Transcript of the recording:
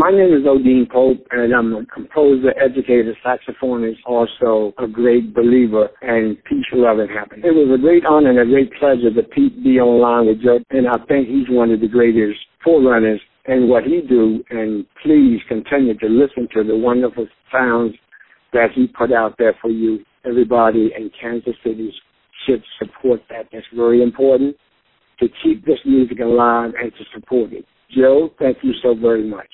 My name is Odean Pope, and I'm a composer, educator, saxophonist, also a great believer and peace, love, and happiness. It was a great honor and a great pleasure to be online with Joe, and I think he's one of the greatest forerunners in what he do, and please continue to listen to the wonderful sounds that he put out there for you. Everybody in Kansas City should support that. That's very important to keep this music alive and to support it. Joe, thank you so very much.